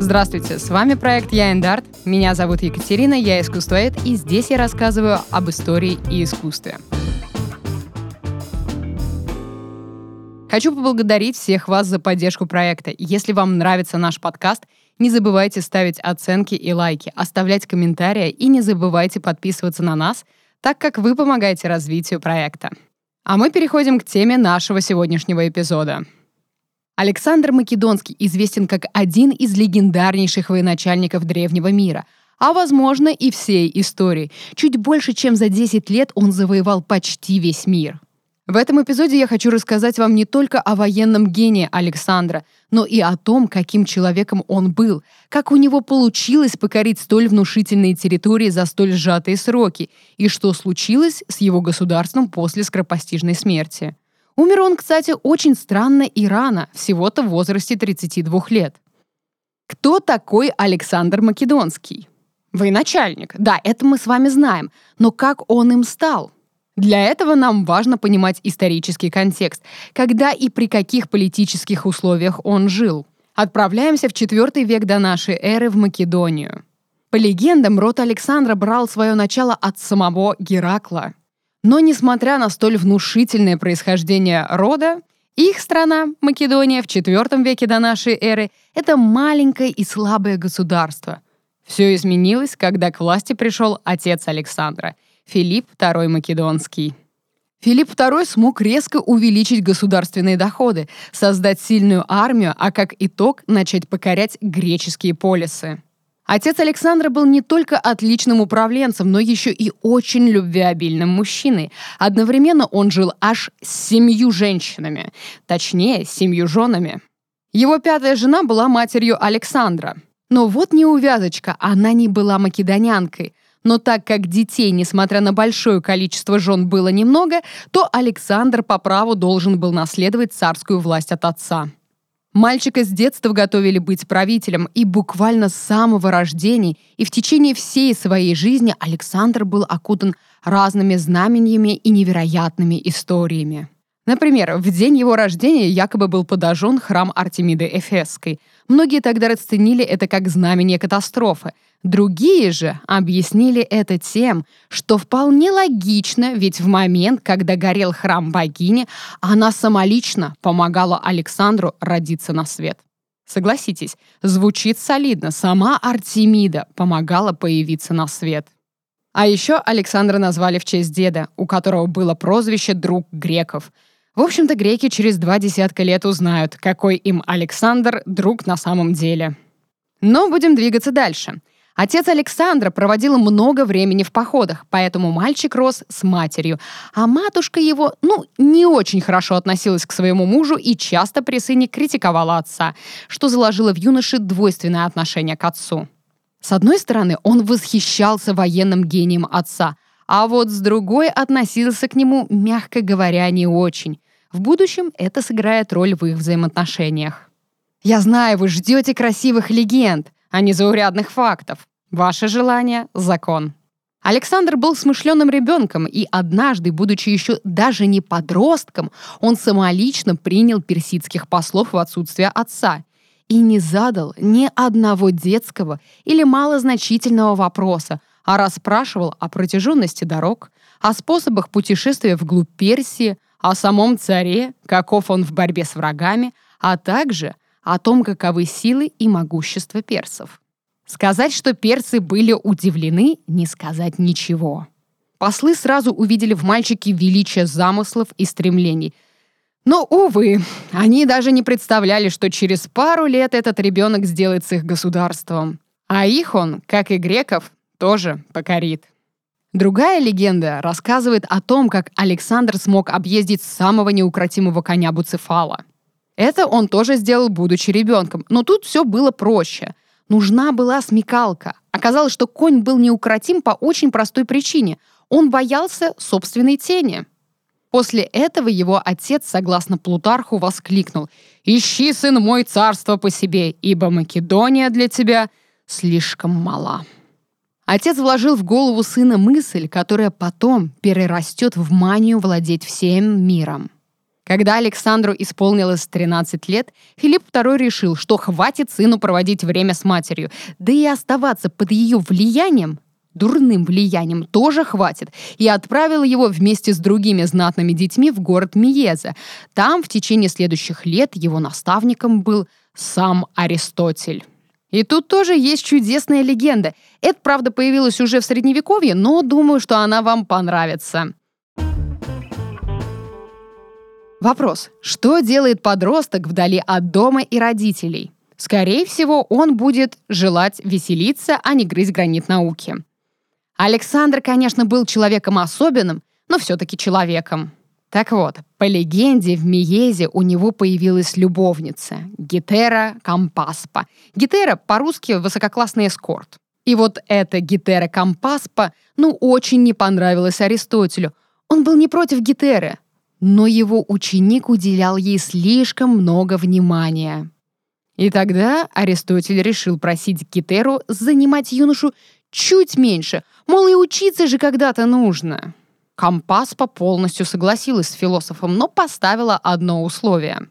Здравствуйте, с вами проект «Я Эндарт». Меня зовут Екатерина, я искусствоед, и здесь я рассказываю об истории и искусстве. Хочу поблагодарить всех вас за поддержку проекта. Если вам нравится наш подкаст, не забывайте ставить оценки и лайки, оставлять комментарии и не забывайте подписываться на нас, так как вы помогаете развитию проекта. А мы переходим к теме нашего сегодняшнего эпизода. Александр Македонский известен как один из легендарнейших военачальников древнего мира, а, возможно, и всей истории. Чуть больше, чем за 10 лет он завоевал почти весь мир. В этом эпизоде я хочу рассказать вам не только о военном гении Александра, но и о том, каким человеком он был, как у него получилось покорить столь внушительные территории за столь сжатые сроки, и что случилось с его государством после скоропостижной смерти. Умер он, кстати, очень странно и рано, всего-то в возрасте 32 лет. Кто такой Александр Македонский? Военачальник. Да, это мы с вами знаем. Но как он им стал? Для этого нам важно понимать исторический контекст, когда и при каких политических условиях он жил. Отправляемся в IV век до нашей эры в Македонию. По легендам, род Александра брал свое начало от самого Геракла. Но несмотря на столь внушительное происхождение рода, их страна, Македония, в IV веке до нашей эры — это маленькое и слабое государство. Все изменилось, когда к власти пришел отец Александра — Филипп II Македонский. Филипп II смог резко увеличить государственные доходы, создать сильную армию, а как итог начать покорять греческие полисы. Отец Александра был не только отличным управленцем, но еще и очень любвеобильным мужчиной. Одновременно он жил аж с семью женщинами, точнее, семью женами. Его пятая жена была матерью Александра. Но вот неувязочка, она не была македонянкой. Но так как детей, несмотря на большое количество жен, было немного, то Александр по праву должен был наследовать царскую власть от отца. Мальчика с детства готовили быть правителем, и буквально с самого рождения и в течение всей своей жизни Александр был окутан разными знамениями и невероятными историями. Например, в день его рождения якобы был подожжен храм Артемиды Эфесской. Многие тогда расценили это как знамение катастрофы. Другие же объяснили это тем, что вполне логично, ведь в момент, когда горел храм богини, она самолично помогала Александру родиться на свет. Согласитесь, звучит солидно. Сама Артемида помогала появиться на свет. А еще Александра назвали в честь деда, у которого было прозвище «друг греков». В общем-то, греки через два десятка лет узнают, какой им Александр друг на самом деле. Но будем двигаться дальше. Отец Александра проводил много времени в походах, поэтому мальчик рос с матерью, а матушка его, ну, не очень хорошо относилась к своему мужу и часто при сыне критиковала отца, что заложило в юноше двойственное отношение к отцу. С одной стороны, он восхищался военным гением отца, а вот с другой относился к нему, мягко говоря, не очень. В будущем это сыграет роль в их взаимоотношениях. Я знаю, вы ждете красивых легенд, а не заурядных фактов. Ваше желание — закон. Александр был смышленым ребенком, и однажды, будучи еще даже не подростком, он самолично принял персидских послов в отсутствие отца и не задал ни одного детского или малозначительного вопроса, а расспрашивал о протяженности дорог, о способах путешествия вглубь Персии, о самом царе, каков он в борьбе с врагами, а также о том, каковы силы и могущество персов. Сказать, что персы были удивлены, не сказать ничего. Послы сразу увидели в мальчике величие замыслов и стремлений. Но, увы, они даже не представляли, что через пару лет этот ребенок сделает с их государством. А их он, как и греков, тоже покорит. Другая легенда рассказывает о том, как Александр смог объездить самого неукротимого коня Буцефала. Это он тоже сделал, будучи ребенком. Но тут все было проще. Нужна была смекалка. Оказалось, что конь был неукротим по очень простой причине. Он боялся собственной тени. После этого его отец, согласно Плутарху, воскликнул «Ищи, сын мой, царство по себе, ибо Македония для тебя слишком мала». Отец вложил в голову сына мысль, которая потом перерастет в манию владеть всем миром. Когда Александру исполнилось 13 лет, Филипп II решил, что хватит сыну проводить время с матерью, да и оставаться под ее влиянием, дурным влиянием, тоже хватит, и отправил его вместе с другими знатными детьми в город Миеза. Там в течение следующих лет его наставником был сам Аристотель. И тут тоже есть чудесная легенда. Это, правда, появилась уже в Средневековье, но думаю, что она вам понравится. Вопрос. Что делает подросток вдали от дома и родителей? Скорее всего, он будет желать веселиться, а не грызть гранит науки. Александр, конечно, был человеком особенным, но все-таки человеком. Так вот, по легенде, в Миезе у него появилась любовница — Гетера Кампаспа. Гетера по-русски высококлассный эскорт. И вот эта Гетера Кампаспа, ну, очень не понравилась Аристотелю. Он был не против Гетеры, но его ученик уделял ей слишком много внимания. И тогда Аристотель решил просить Гетеру занимать юношу чуть меньше, мол, и учиться же когда-то нужно. Компаспа полностью согласилась с философом, но поставила одно условие.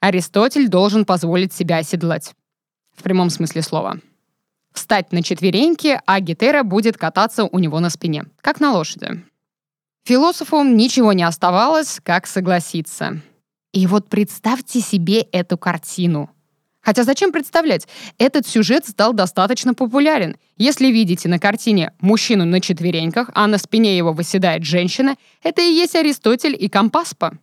Аристотель должен позволить себя оседлать. В прямом смысле слова. Встать на четвереньки, а Гетера будет кататься у него на спине, как на лошади. Философу ничего не оставалось, как согласиться. И вот представьте себе эту картину. Хотя зачем представлять? Этот сюжет стал достаточно популярен. Если видите на картине мужчину на четвереньках, а на спине его выседает женщина, это и есть Аристотель и Компаспа.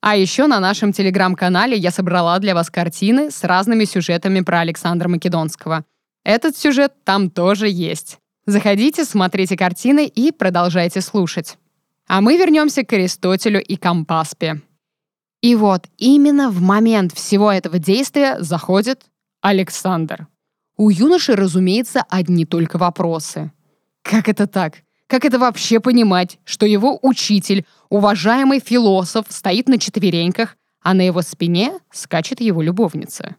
А еще на нашем телеграм-канале я собрала для вас картины с разными сюжетами про Александра Македонского. Этот сюжет там тоже есть. Заходите, смотрите картины и продолжайте слушать. А мы вернемся к Аристотелю и Компаспе. И вот именно в момент всего этого действия заходит Александр. У юноши, разумеется, одни только вопросы. Как это так? Как это вообще понимать, что его учитель, уважаемый философ, стоит на четвереньках, а на его спине скачет его любовница?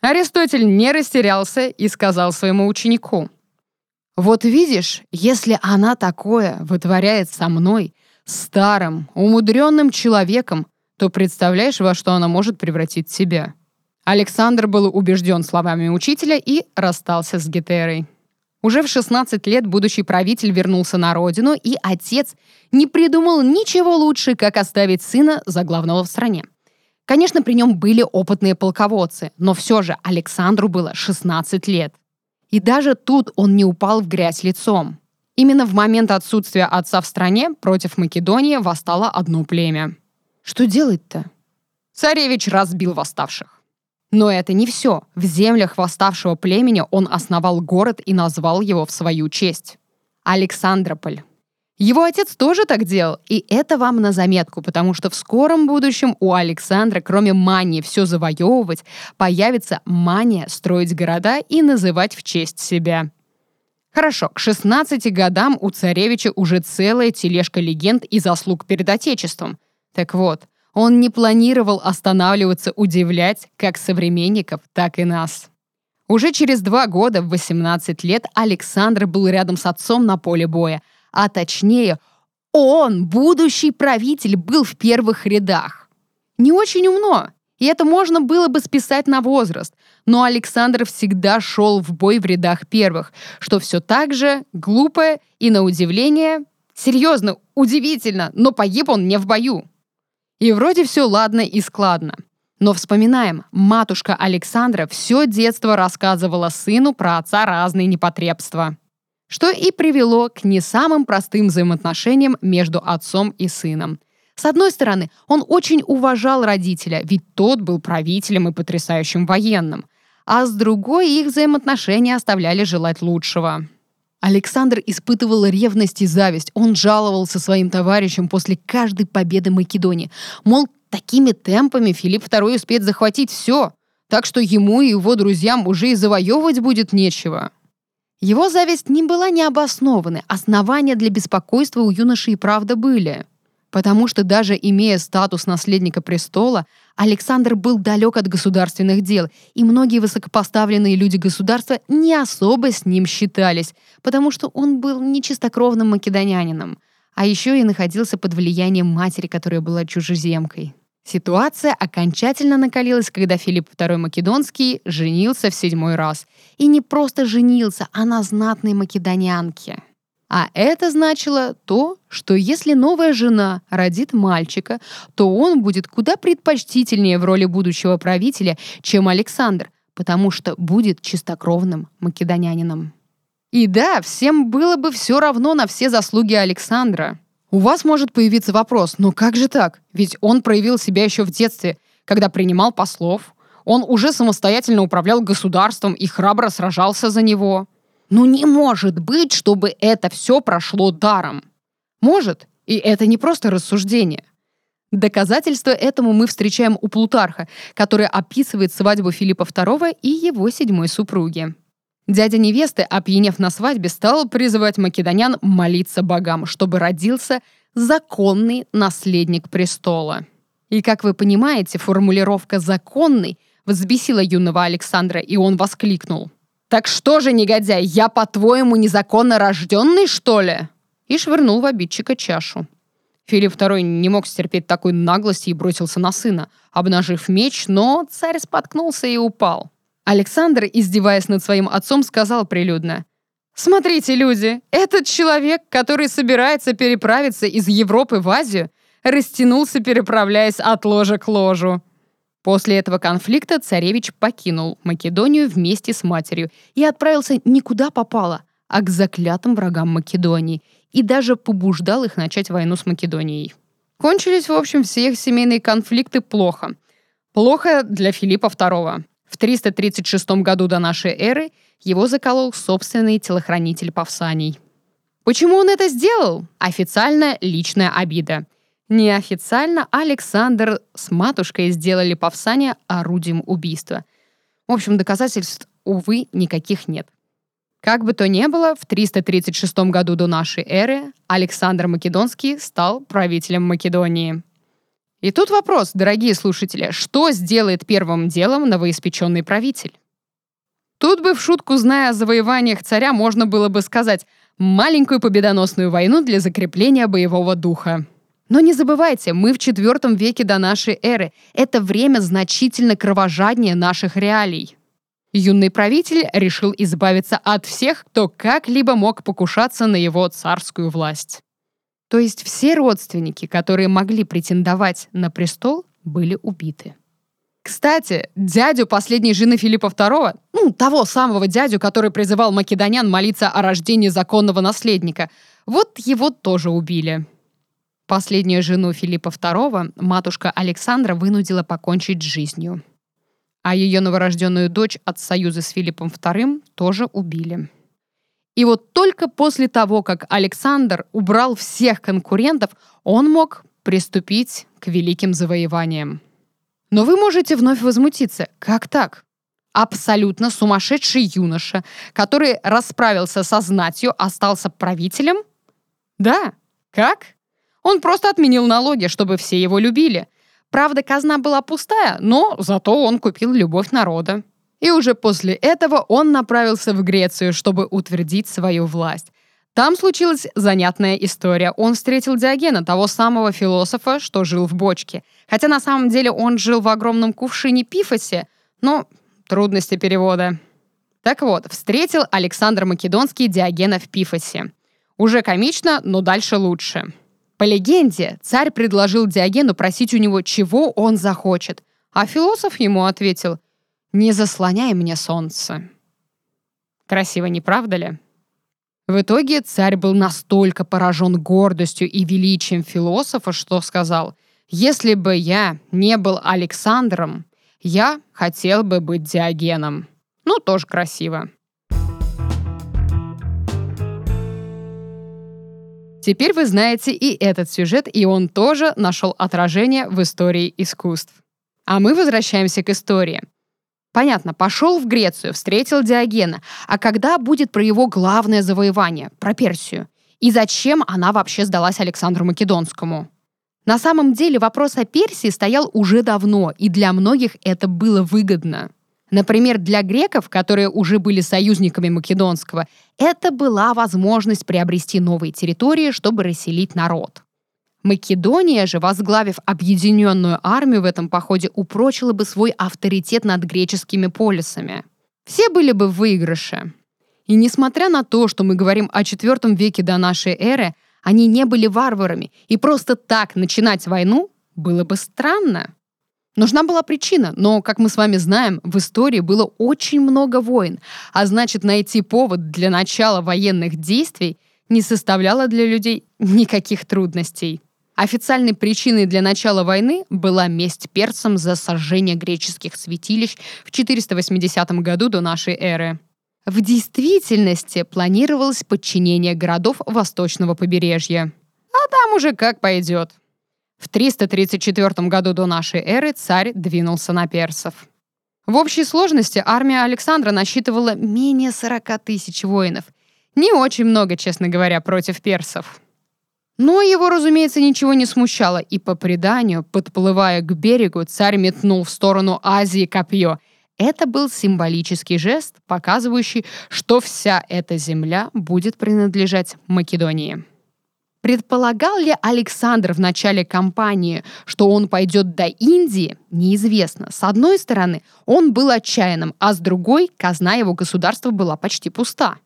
Аристотель не растерялся и сказал своему ученику, вот видишь, если она такое вытворяет со мной, старым, умудренным человеком, то представляешь, во что она может превратить себя. Александр был убежден словами учителя и расстался с Гетерой. Уже в 16 лет будущий правитель вернулся на родину, и отец не придумал ничего лучше, как оставить сына за главного в стране. Конечно, при нем были опытные полководцы, но все же Александру было 16 лет. И даже тут он не упал в грязь лицом. Именно в момент отсутствия отца в стране против Македонии восстало одно племя. Что делать-то? Царевич разбил восставших. Но это не все. В землях восставшего племени он основал город и назвал его в свою честь. Александрополь. Его отец тоже так делал, и это вам на заметку, потому что в скором будущем у Александра, кроме мании все завоевывать, появится мания строить города и называть в честь себя. Хорошо, к 16 годам у царевича уже целая тележка легенд и заслуг перед Отечеством. Так вот, он не планировал останавливаться удивлять как современников, так и нас. Уже через два года, в 18 лет, Александр был рядом с отцом на поле боя – а точнее, он, будущий правитель, был в первых рядах. Не очень умно, и это можно было бы списать на возраст, но Александр всегда шел в бой в рядах первых, что все так же глупо и, на удивление, серьезно, удивительно, но погиб он не в бою. И вроде все ладно и складно. Но вспоминаем, матушка Александра все детство рассказывала сыну про отца разные непотребства что и привело к не самым простым взаимоотношениям между отцом и сыном. С одной стороны, он очень уважал родителя, ведь тот был правителем и потрясающим военным. А с другой, их взаимоотношения оставляли желать лучшего. Александр испытывал ревность и зависть. Он жаловался своим товарищам после каждой победы Македонии. Мол, такими темпами Филипп II успеет захватить все, так что ему и его друзьям уже и завоевывать будет нечего. Его зависть не была необоснованной, основания для беспокойства у юноши и правда были. Потому что даже имея статус наследника престола, Александр был далек от государственных дел, и многие высокопоставленные люди государства не особо с ним считались, потому что он был нечистокровным македонянином, а еще и находился под влиянием матери, которая была чужеземкой. Ситуация окончательно накалилась, когда Филипп II Македонский женился в седьмой раз. И не просто женился, а на знатной македонянке. А это значило то, что если новая жена родит мальчика, то он будет куда предпочтительнее в роли будущего правителя, чем Александр, потому что будет чистокровным македонянином. И да, всем было бы все равно на все заслуги Александра. У вас может появиться вопрос, но как же так? Ведь он проявил себя еще в детстве, когда принимал послов. Он уже самостоятельно управлял государством и храбро сражался за него. Ну не может быть, чтобы это все прошло даром. Может, и это не просто рассуждение. Доказательство этому мы встречаем у Плутарха, который описывает свадьбу Филиппа II и его седьмой супруги. Дядя невесты, опьянев на свадьбе, стал призывать македонян молиться богам, чтобы родился законный наследник престола. И, как вы понимаете, формулировка «законный» взбесила юного Александра, и он воскликнул. «Так что же, негодяй, я, по-твоему, незаконно рожденный, что ли?» И швырнул в обидчика чашу. Филипп II не мог стерпеть такой наглости и бросился на сына, обнажив меч, но царь споткнулся и упал. Александр, издеваясь над своим отцом, сказал прилюдно. «Смотрите, люди, этот человек, который собирается переправиться из Европы в Азию, растянулся, переправляясь от ложа к ложу». После этого конфликта царевич покинул Македонию вместе с матерью и отправился не куда попало, а к заклятым врагам Македонии, и даже побуждал их начать войну с Македонией. Кончились, в общем, все их семейные конфликты плохо. Плохо для Филиппа II. В 336 году до нашей эры его заколол собственный телохранитель Павсаний. Почему он это сделал? Официально личная обида. Неофициально Александр с матушкой сделали Павсания орудием убийства. В общем, доказательств, увы, никаких нет. Как бы то ни было, в 336 году до нашей эры Александр Македонский стал правителем Македонии. И тут вопрос, дорогие слушатели, что сделает первым делом новоиспеченный правитель? Тут бы в шутку, зная о завоеваниях царя, можно было бы сказать «маленькую победоносную войну для закрепления боевого духа». Но не забывайте, мы в IV веке до нашей эры. Это время значительно кровожаднее наших реалий. Юный правитель решил избавиться от всех, кто как-либо мог покушаться на его царскую власть. То есть все родственники, которые могли претендовать на престол, были убиты. Кстати, дядю последней жены Филиппа II, ну, того самого дядю, который призывал македонян молиться о рождении законного наследника, вот его тоже убили. Последнюю жену Филиппа II матушка Александра вынудила покончить жизнью. А ее новорожденную дочь от союза с Филиппом II тоже убили. И вот только после того, как Александр убрал всех конкурентов, он мог приступить к великим завоеваниям. Но вы можете вновь возмутиться. Как так? Абсолютно сумасшедший юноша, который расправился со знатью, остался правителем? Да. Как? Он просто отменил налоги, чтобы все его любили. Правда, казна была пустая, но зато он купил любовь народа. И уже после этого он направился в Грецию, чтобы утвердить свою власть. Там случилась занятная история. Он встретил Диогена, того самого философа, что жил в бочке. Хотя на самом деле он жил в огромном кувшине Пифосе, но трудности перевода. Так вот, встретил Александр Македонский Диогена в Пифосе. Уже комично, но дальше лучше. По легенде, царь предложил Диогену просить у него, чего он захочет. А философ ему ответил, не заслоняй мне солнце. Красиво, не правда ли? В итоге царь был настолько поражен гордостью и величием философа, что сказал, «Если бы я не был Александром, я хотел бы быть Диогеном». Ну, тоже красиво. Теперь вы знаете и этот сюжет, и он тоже нашел отражение в истории искусств. А мы возвращаемся к истории. Понятно, пошел в Грецию, встретил Диогена. А когда будет про его главное завоевание, про Персию? И зачем она вообще сдалась Александру Македонскому? На самом деле вопрос о Персии стоял уже давно, и для многих это было выгодно. Например, для греков, которые уже были союзниками Македонского, это была возможность приобрести новые территории, чтобы расселить народ. Македония же, возглавив объединенную армию в этом походе, упрочила бы свой авторитет над греческими полисами. Все были бы в выигрыше. И несмотря на то, что мы говорим о IV веке до нашей эры, они не были варварами, и просто так начинать войну было бы странно. Нужна была причина, но, как мы с вами знаем, в истории было очень много войн, а значит, найти повод для начала военных действий не составляло для людей никаких трудностей. Официальной причиной для начала войны была месть персам за сожжение греческих святилищ в 480 году до нашей эры. В действительности планировалось подчинение городов восточного побережья. А там уже как пойдет. В 334 году до нашей эры царь двинулся на персов. В общей сложности армия Александра насчитывала менее 40 тысяч воинов. Не очень много, честно говоря, против персов. Но его, разумеется, ничего не смущало, и по преданию, подплывая к берегу, царь метнул в сторону Азии копье. Это был символический жест, показывающий, что вся эта земля будет принадлежать Македонии. Предполагал ли Александр в начале кампании, что он пойдет до Индии, неизвестно. С одной стороны, он был отчаянным, а с другой, казна его государства была почти пуста.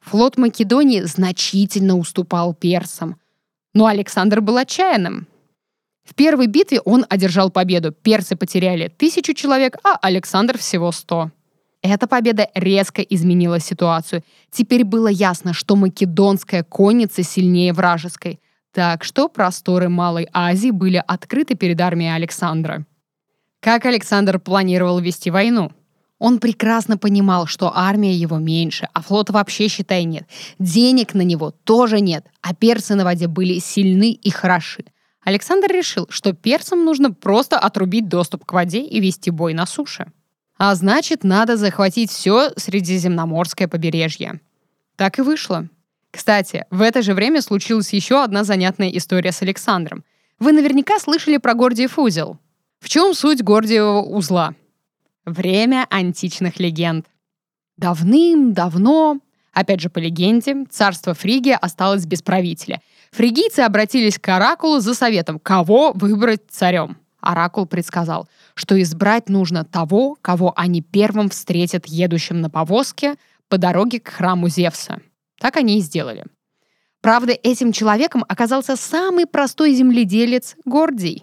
Флот Македонии значительно уступал персам. Но Александр был отчаянным. В первой битве он одержал победу. Персы потеряли тысячу человек, а Александр всего сто. Эта победа резко изменила ситуацию. Теперь было ясно, что македонская конница сильнее вражеской. Так что просторы Малой Азии были открыты перед армией Александра. Как Александр планировал вести войну? Он прекрасно понимал, что армия его меньше, а флота вообще, считай, нет. Денег на него тоже нет, а персы на воде были сильны и хороши. Александр решил, что персам нужно просто отрубить доступ к воде и вести бой на суше. А значит, надо захватить все Средиземноморское побережье. Так и вышло. Кстати, в это же время случилась еще одна занятная история с Александром. Вы наверняка слышали про Гордиев узел. В чем суть Гордиевого узла? Время античных легенд. Давным-давно, опять же по легенде, царство Фригия осталось без правителя. Фригийцы обратились к Оракулу за советом, кого выбрать царем. Оракул предсказал, что избрать нужно того, кого они первым встретят едущим на повозке по дороге к храму Зевса. Так они и сделали. Правда, этим человеком оказался самый простой земледелец Гордий.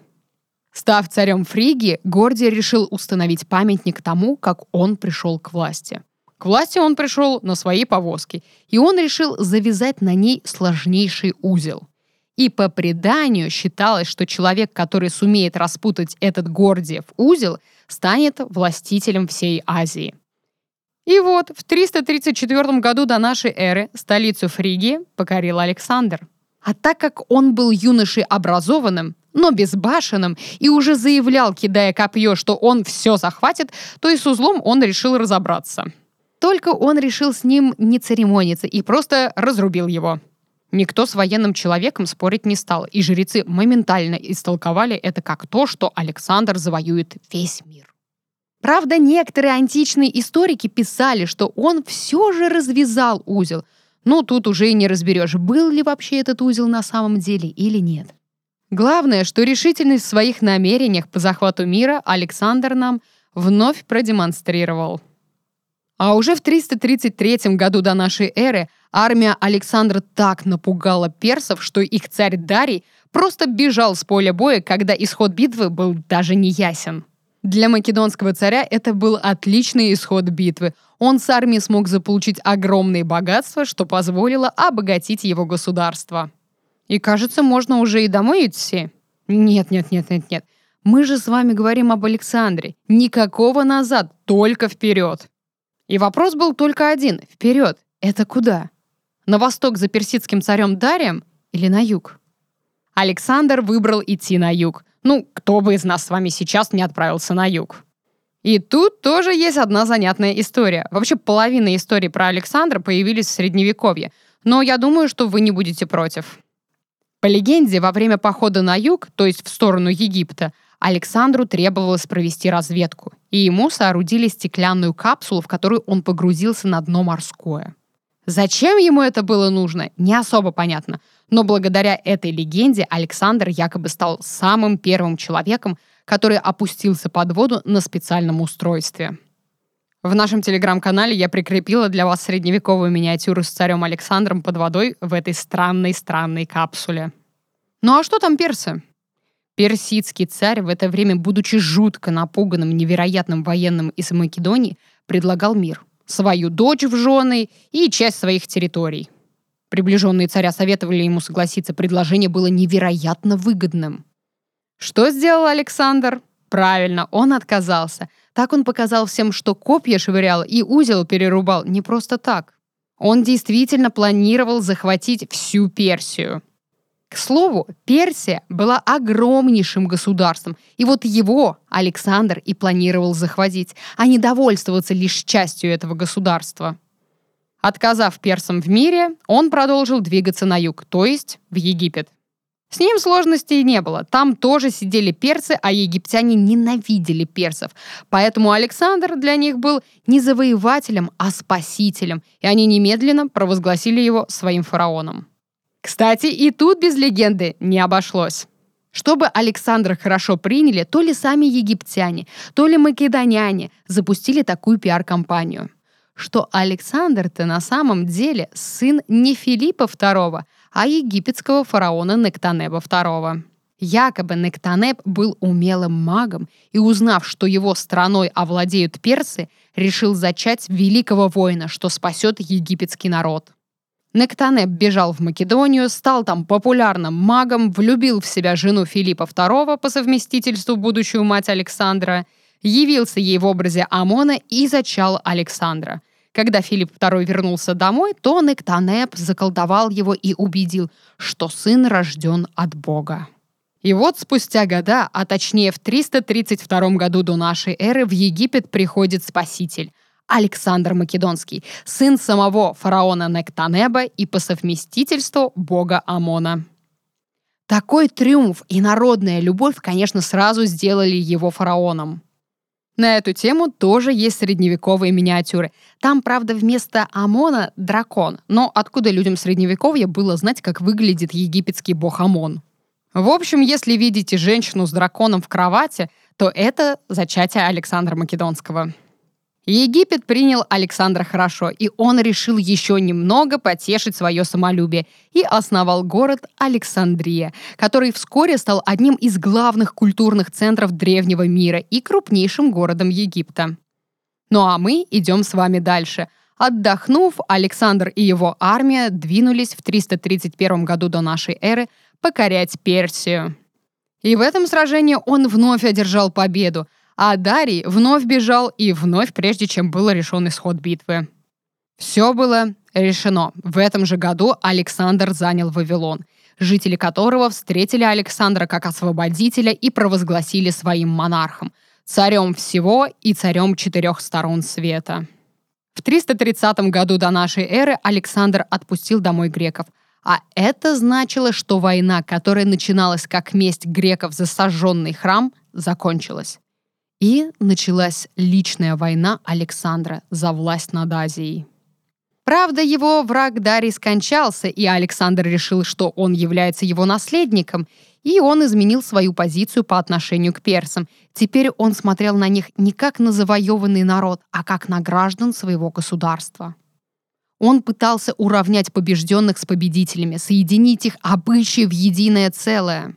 Став царем Фригии, Гордий решил установить памятник тому, как он пришел к власти. К власти он пришел на своей повозке, и он решил завязать на ней сложнейший узел. И по преданию считалось, что человек, который сумеет распутать этот Гордиев узел, станет властителем всей Азии. И вот в 334 году до нашей эры столицу Фригии покорил Александр. А так как он был юношей образованным, но безбашенным, и уже заявлял, кидая копье, что он все захватит, то и с узлом он решил разобраться. Только он решил с ним не церемониться и просто разрубил его. Никто с военным человеком спорить не стал, и жрецы моментально истолковали это как то, что Александр завоюет весь мир. Правда, некоторые античные историки писали, что он все же развязал узел. Но тут уже и не разберешь, был ли вообще этот узел на самом деле или нет. Главное, что решительность в своих намерениях по захвату мира Александр нам вновь продемонстрировал. А уже в 333 году до нашей эры армия Александра так напугала персов, что их царь Дарий просто бежал с поля боя, когда исход битвы был даже не ясен. Для македонского царя это был отличный исход битвы. Он с армией смог заполучить огромные богатства, что позволило обогатить его государство. И кажется, можно уже и домой идти. Нет, нет, нет, нет, нет. Мы же с вами говорим об Александре. Никакого назад, только вперед. И вопрос был только один. Вперед. Это куда? На восток за персидским царем Дарием или на юг? Александр выбрал идти на юг. Ну, кто бы из нас с вами сейчас не отправился на юг? И тут тоже есть одна занятная история. Вообще половина историй про Александра появились в Средневековье. Но я думаю, что вы не будете против. По легенде, во время похода на юг, то есть в сторону Египта, Александру требовалось провести разведку, и ему соорудили стеклянную капсулу, в которую он погрузился на дно морское. Зачем ему это было нужно, не особо понятно. Но благодаря этой легенде Александр якобы стал самым первым человеком, который опустился под воду на специальном устройстве. В нашем телеграм-канале я прикрепила для вас средневековую миниатюру с царем Александром под водой в этой странной-странной капсуле. Ну а что там персы? Персидский царь в это время, будучи жутко напуганным невероятным военным из Македонии, предлагал мир. Свою дочь в жены и часть своих территорий. Приближенные царя советовали ему согласиться, предложение было невероятно выгодным. Что сделал Александр? Правильно, он отказался – так он показал всем, что копья швырял и узел перерубал не просто так. Он действительно планировал захватить всю Персию. К слову, Персия была огромнейшим государством, и вот его Александр и планировал захватить, а не довольствоваться лишь частью этого государства. Отказав персам в мире, он продолжил двигаться на юг, то есть в Египет. С ним сложностей не было. Там тоже сидели персы, а египтяне ненавидели персов. Поэтому Александр для них был не завоевателем, а спасителем. И они немедленно провозгласили его своим фараоном. Кстати, и тут без легенды не обошлось. Чтобы Александра хорошо приняли, то ли сами египтяне, то ли македоняне запустили такую пиар-компанию. Что Александр-то на самом деле сын не Филиппа II, а египетского фараона Нектанеба II. Якобы Нектанеб был умелым магом и, узнав, что его страной овладеют персы, решил зачать великого воина, что спасет египетский народ. Нектанеб бежал в Македонию, стал там популярным магом, влюбил в себя жену Филиппа II по совместительству будущую мать Александра, явился ей в образе Амона и зачал Александра – когда Филипп II вернулся домой, то Нектанеп заколдовал его и убедил, что сын рожден от Бога. И вот спустя года, а точнее в 332 году до нашей эры, в Египет приходит Спаситель, Александр Македонский, сын самого фараона Нектанеба и по совместительству бога Амона. Такой триумф и народная любовь, конечно, сразу сделали его фараоном. На эту тему тоже есть средневековые миниатюры. Там, правда, вместо Амона — дракон. Но откуда людям средневековья было знать, как выглядит египетский бог Амон? В общем, если видите женщину с драконом в кровати, то это зачатие Александра Македонского. Египет принял Александра хорошо, и он решил еще немного потешить свое самолюбие и основал город Александрия, который вскоре стал одним из главных культурных центров древнего мира и крупнейшим городом Египта. Ну а мы идем с вами дальше. Отдохнув, Александр и его армия двинулись в 331 году до нашей эры покорять Персию. И в этом сражении он вновь одержал победу – а Дарий вновь бежал и вновь, прежде чем был решен исход битвы. Все было решено. В этом же году Александр занял Вавилон, жители которого встретили Александра как освободителя и провозгласили своим монархом, царем всего и царем четырех сторон света. В 330 году до нашей эры Александр отпустил домой греков, а это значило, что война, которая начиналась как месть греков за сожженный храм, закончилась. И началась личная война Александра за власть над Азией. Правда, его враг Дарий скончался, и Александр решил, что он является его наследником, и он изменил свою позицию по отношению к персам. Теперь он смотрел на них не как на завоеванный народ, а как на граждан своего государства. Он пытался уравнять побежденных с победителями, соединить их обычаи в единое целое.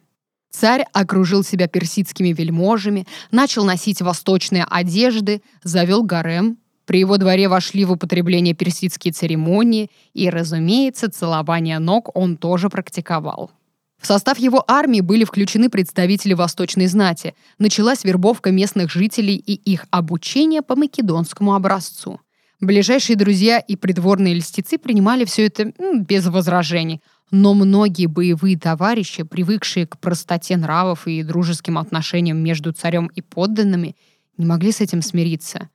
Царь окружил себя персидскими вельможами, начал носить восточные одежды, завел гарем. При его дворе вошли в употребление персидские церемонии, и, разумеется, целование ног он тоже практиковал. В состав его армии были включены представители восточной знати. Началась вербовка местных жителей и их обучение по македонскому образцу. Ближайшие друзья и придворные льстецы принимали все это без возражений – но многие боевые товарищи, привыкшие к простоте нравов и дружеским отношениям между царем и подданными, не могли с этим смириться.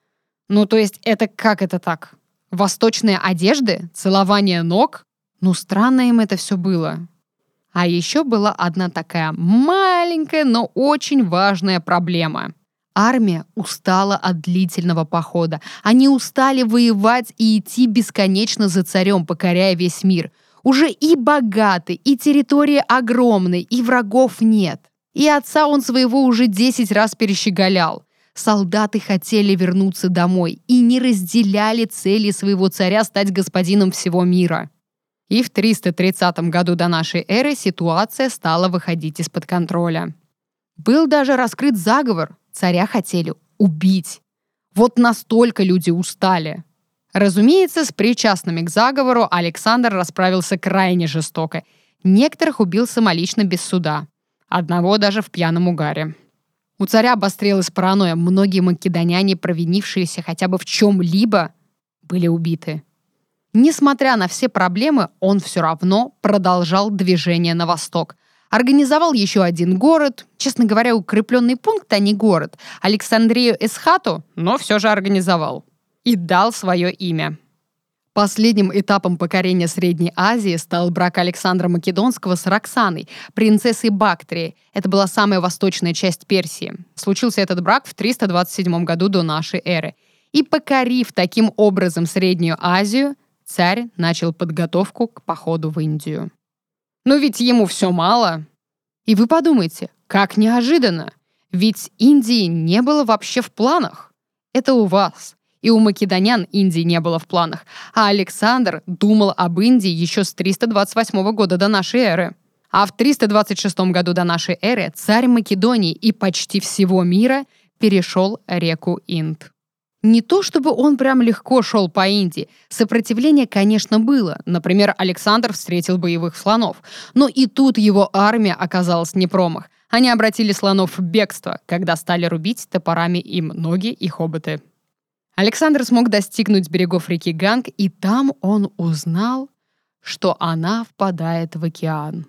Ну, то есть это как это так? Восточные одежды? Целование ног? Ну, странно им это все было. А еще была одна такая маленькая, но очень важная проблема. Армия устала от длительного похода. Они устали воевать и идти бесконечно за царем, покоряя весь мир – Уже и богатый, и территория огромная, и врагов нет. И отца он своего уже 10 раз перещеголял. Солдаты хотели вернуться домой и не разделяли цели своего царя стать господином всего мира. И в 330 году до нашей эры ситуация стала выходить из-под контроля. Был даже раскрыт заговор. Царя хотели убить. Вот настолько люди устали. Разумеется, с причастными к заговору Александр расправился крайне жестоко. Некоторых убил самолично без суда. Одного даже в пьяном угаре. У царя обострилась паранойя. Многие македоняне, провинившиеся хотя бы в чем-либо, были убиты. Несмотря на все проблемы, он все равно продолжал движение на восток. Организовал еще один город, честно говоря, укрепленный пункт, а не город, Александрию Эсхату, но все же организовал. И дал свое имя. Последним этапом покорения Средней Азии стал брак Александра Македонского с Роксаной, принцессой Бактрии. Это была самая восточная часть Персии. Случился этот брак в 327 году до нашей эры. И покорив таким образом Среднюю Азию, царь начал подготовку к походу в Индию. Но ведь ему все мало. И вы подумайте, как неожиданно. Ведь Индии не было вообще в планах. Это у вас. И у македонян Индии не было в планах, а Александр думал об Индии еще с 328 года до нашей эры. А в 326 году до нашей эры царь Македонии и почти всего мира перешел реку Инд. Не то чтобы он прям легко шел по Индии. Сопротивление, конечно, было. Например, Александр встретил боевых слонов. Но и тут его армия оказалась не промах. Они обратили слонов в бегство, когда стали рубить топорами им ноги и хоботы. Александр смог достигнуть берегов реки Ганг, и там он узнал, что она впадает в океан.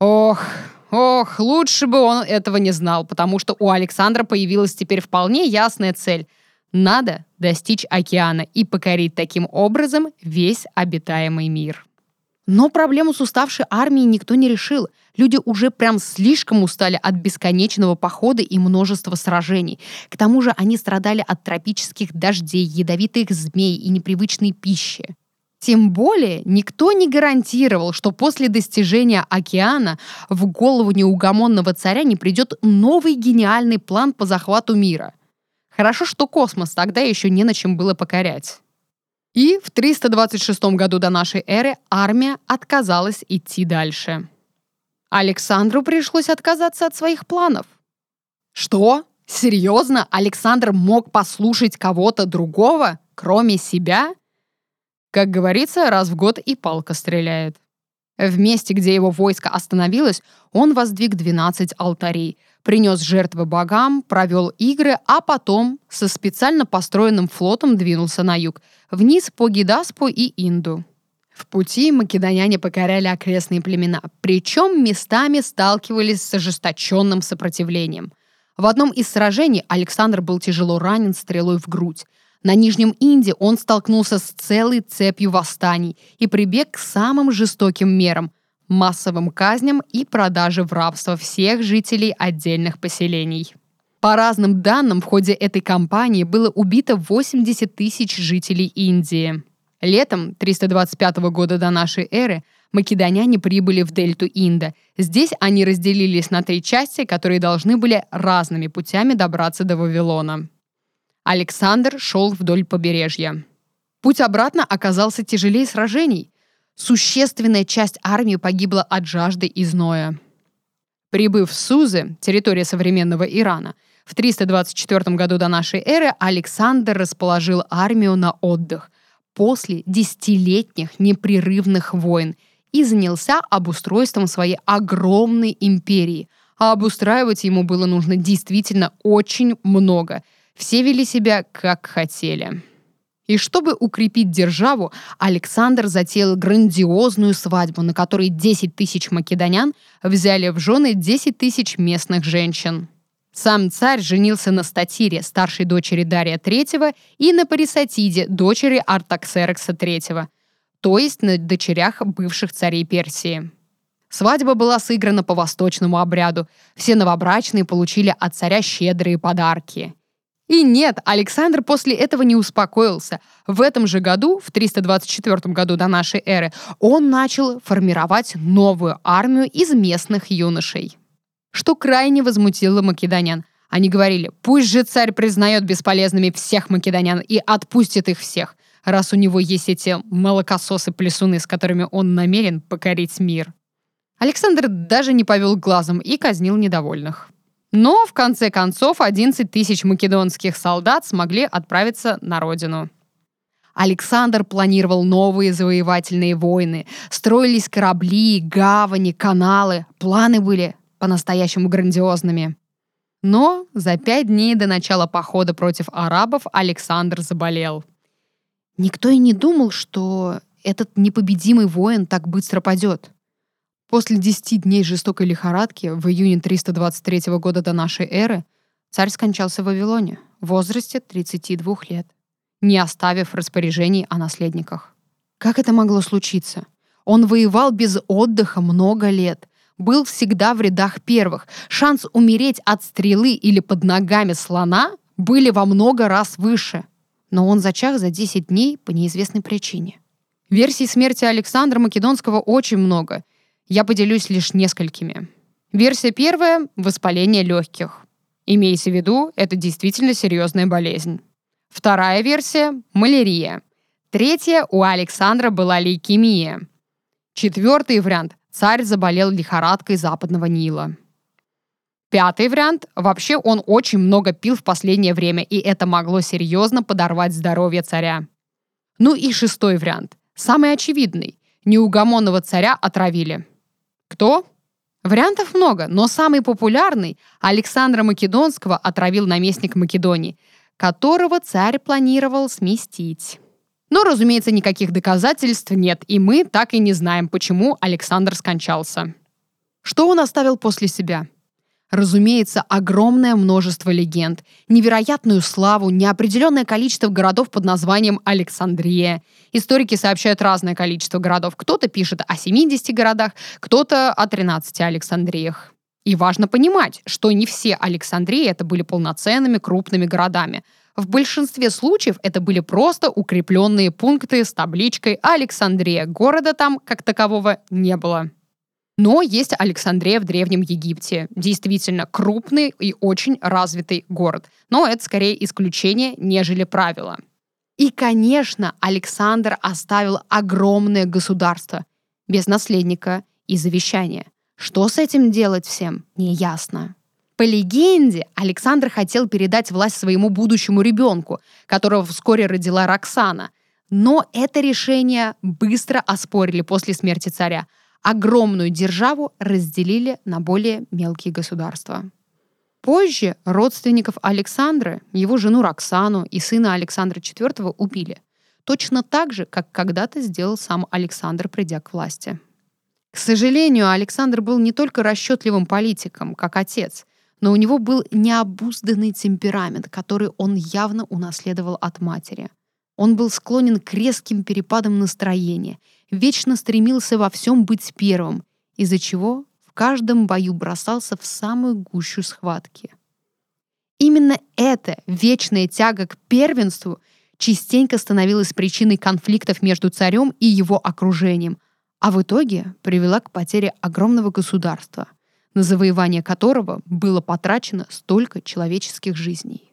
Ох, ох, лучше бы он этого не знал, потому что у Александра появилась теперь вполне ясная цель. Надо достичь океана и покорить таким образом весь обитаемый мир. Но проблему с уставшей армией никто не решил. Люди уже прям слишком устали от бесконечного похода и множества сражений. К тому же они страдали от тропических дождей, ядовитых змей и непривычной пищи. Тем более никто не гарантировал, что после достижения океана в голову неугомонного царя не придет новый гениальный план по захвату мира. Хорошо, что космос тогда еще не на чем было покорять. И в 326 году до нашей эры армия отказалась идти дальше. Александру пришлось отказаться от своих планов. Что? Серьезно? Александр мог послушать кого-то другого, кроме себя? Как говорится, раз в год и палка стреляет. В месте, где его войско остановилось, он воздвиг 12 алтарей, принес жертвы богам, провел игры, а потом со специально построенным флотом двинулся на юг, вниз по Гидаспу и Инду. В пути македоняне покоряли окрестные племена, причем местами сталкивались с ожесточенным сопротивлением. В одном из сражений Александр был тяжело ранен стрелой в грудь. На Нижнем Инде он столкнулся с целой цепью восстаний и прибег к самым жестоким мерам – массовым казням и продаже в рабство всех жителей отдельных поселений. По разным данным, в ходе этой кампании было убито 80 тысяч жителей Индии. Летом 325 года до нашей эры македоняне прибыли в дельту Инда. Здесь они разделились на три части, которые должны были разными путями добраться до Вавилона. Александр шел вдоль побережья. Путь обратно оказался тяжелее сражений. Существенная часть армии погибла от жажды и зноя. Прибыв в Сузы, территория современного Ирана, в 324 году до нашей эры Александр расположил армию на отдых после десятилетних непрерывных войн и занялся обустройством своей огромной империи. А обустраивать ему было нужно действительно очень много – все вели себя как хотели. И чтобы укрепить державу, Александр затеял грандиозную свадьбу, на которой 10 тысяч македонян взяли в жены 10 тысяч местных женщин. Сам царь женился на Статире, старшей дочери Дария III, и на Парисатиде, дочери Артаксеркса III, то есть на дочерях бывших царей Персии. Свадьба была сыграна по восточному обряду. Все новобрачные получили от царя щедрые подарки – И нет, Александр после этого не успокоился. В этом же году, в 324 году до нашей эры, он начал формировать новую армию из местных юношей. Что крайне возмутило македонян. Они говорили, пусть же царь признает бесполезными всех македонян и отпустит их всех, раз у него есть эти молокососы-плесуны, с которыми он намерен покорить мир. Александр даже не повел глазом и казнил недовольных. Но, в конце концов, 11 тысяч македонских солдат смогли отправиться на родину. Александр планировал новые завоевательные войны. Строились корабли, гавани, каналы. Планы были по-настоящему грандиозными. Но за пять дней до начала похода против арабов Александр заболел. Никто и не думал, что этот непобедимый воин так быстро падет. После 10 дней жестокой лихорадки в июне 323 года до нашей эры царь скончался в Вавилоне в возрасте 32 лет, не оставив распоряжений о наследниках. Как это могло случиться? Он воевал без отдыха много лет, был всегда в рядах первых. Шанс умереть от стрелы или под ногами слона были во много раз выше. Но он зачах за 10 дней по неизвестной причине. Версий смерти Александра Македонского очень много — я поделюсь лишь несколькими. Версия первая – воспаление легких. Имейте в виду, это действительно серьезная болезнь. Вторая версия – малярия. Третья – у Александра была лейкемия. Четвертый вариант – царь заболел лихорадкой западного Нила. Пятый вариант – вообще он очень много пил в последнее время, и это могло серьезно подорвать здоровье царя. Ну и шестой вариант – самый очевидный – неугомонного царя отравили – кто? Вариантов много, но самый популярный Александра Македонского отравил наместник Македонии, которого царь планировал сместить. Но, разумеется, никаких доказательств нет, и мы так и не знаем, почему Александр скончался. Что он оставил после себя? Разумеется, огромное множество легенд, невероятную славу, неопределенное количество городов под названием Александрия. Историки сообщают разное количество городов. Кто-то пишет о 70 городах, кто-то о 13 Александриях. И важно понимать, что не все Александрии это были полноценными крупными городами. В большинстве случаев это были просто укрепленные пункты с табличкой «Александрия». Города там, как такового, не было. Но есть Александрия в Древнем Египте. Действительно крупный и очень развитый город. Но это скорее исключение, нежели правило. И, конечно, Александр оставил огромное государство без наследника и завещания. Что с этим делать всем, неясно. По легенде, Александр хотел передать власть своему будущему ребенку, которого вскоре родила Роксана. Но это решение быстро оспорили после смерти царя – огромную державу разделили на более мелкие государства. Позже родственников Александра, его жену Роксану и сына Александра IV убили. Точно так же, как когда-то сделал сам Александр, придя к власти. К сожалению, Александр был не только расчетливым политиком, как отец, но у него был необузданный темперамент, который он явно унаследовал от матери. Он был склонен к резким перепадам настроения вечно стремился во всем быть первым, из-за чего в каждом бою бросался в самую гущу схватки. Именно эта вечная тяга к первенству частенько становилась причиной конфликтов между царем и его окружением, а в итоге привела к потере огромного государства, на завоевание которого было потрачено столько человеческих жизней.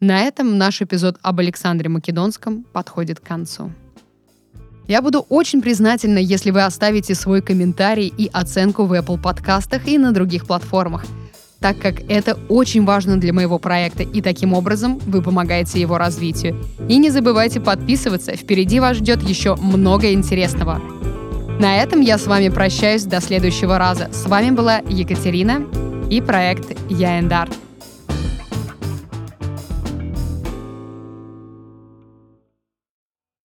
На этом наш эпизод об Александре Македонском подходит к концу. Я буду очень признательна, если вы оставите свой комментарий и оценку в Apple подкастах и на других платформах, так как это очень важно для моего проекта, и таким образом вы помогаете его развитию. И не забывайте подписываться, впереди вас ждет еще много интересного. На этом я с вами прощаюсь до следующего раза. С вами была Екатерина и проект Я.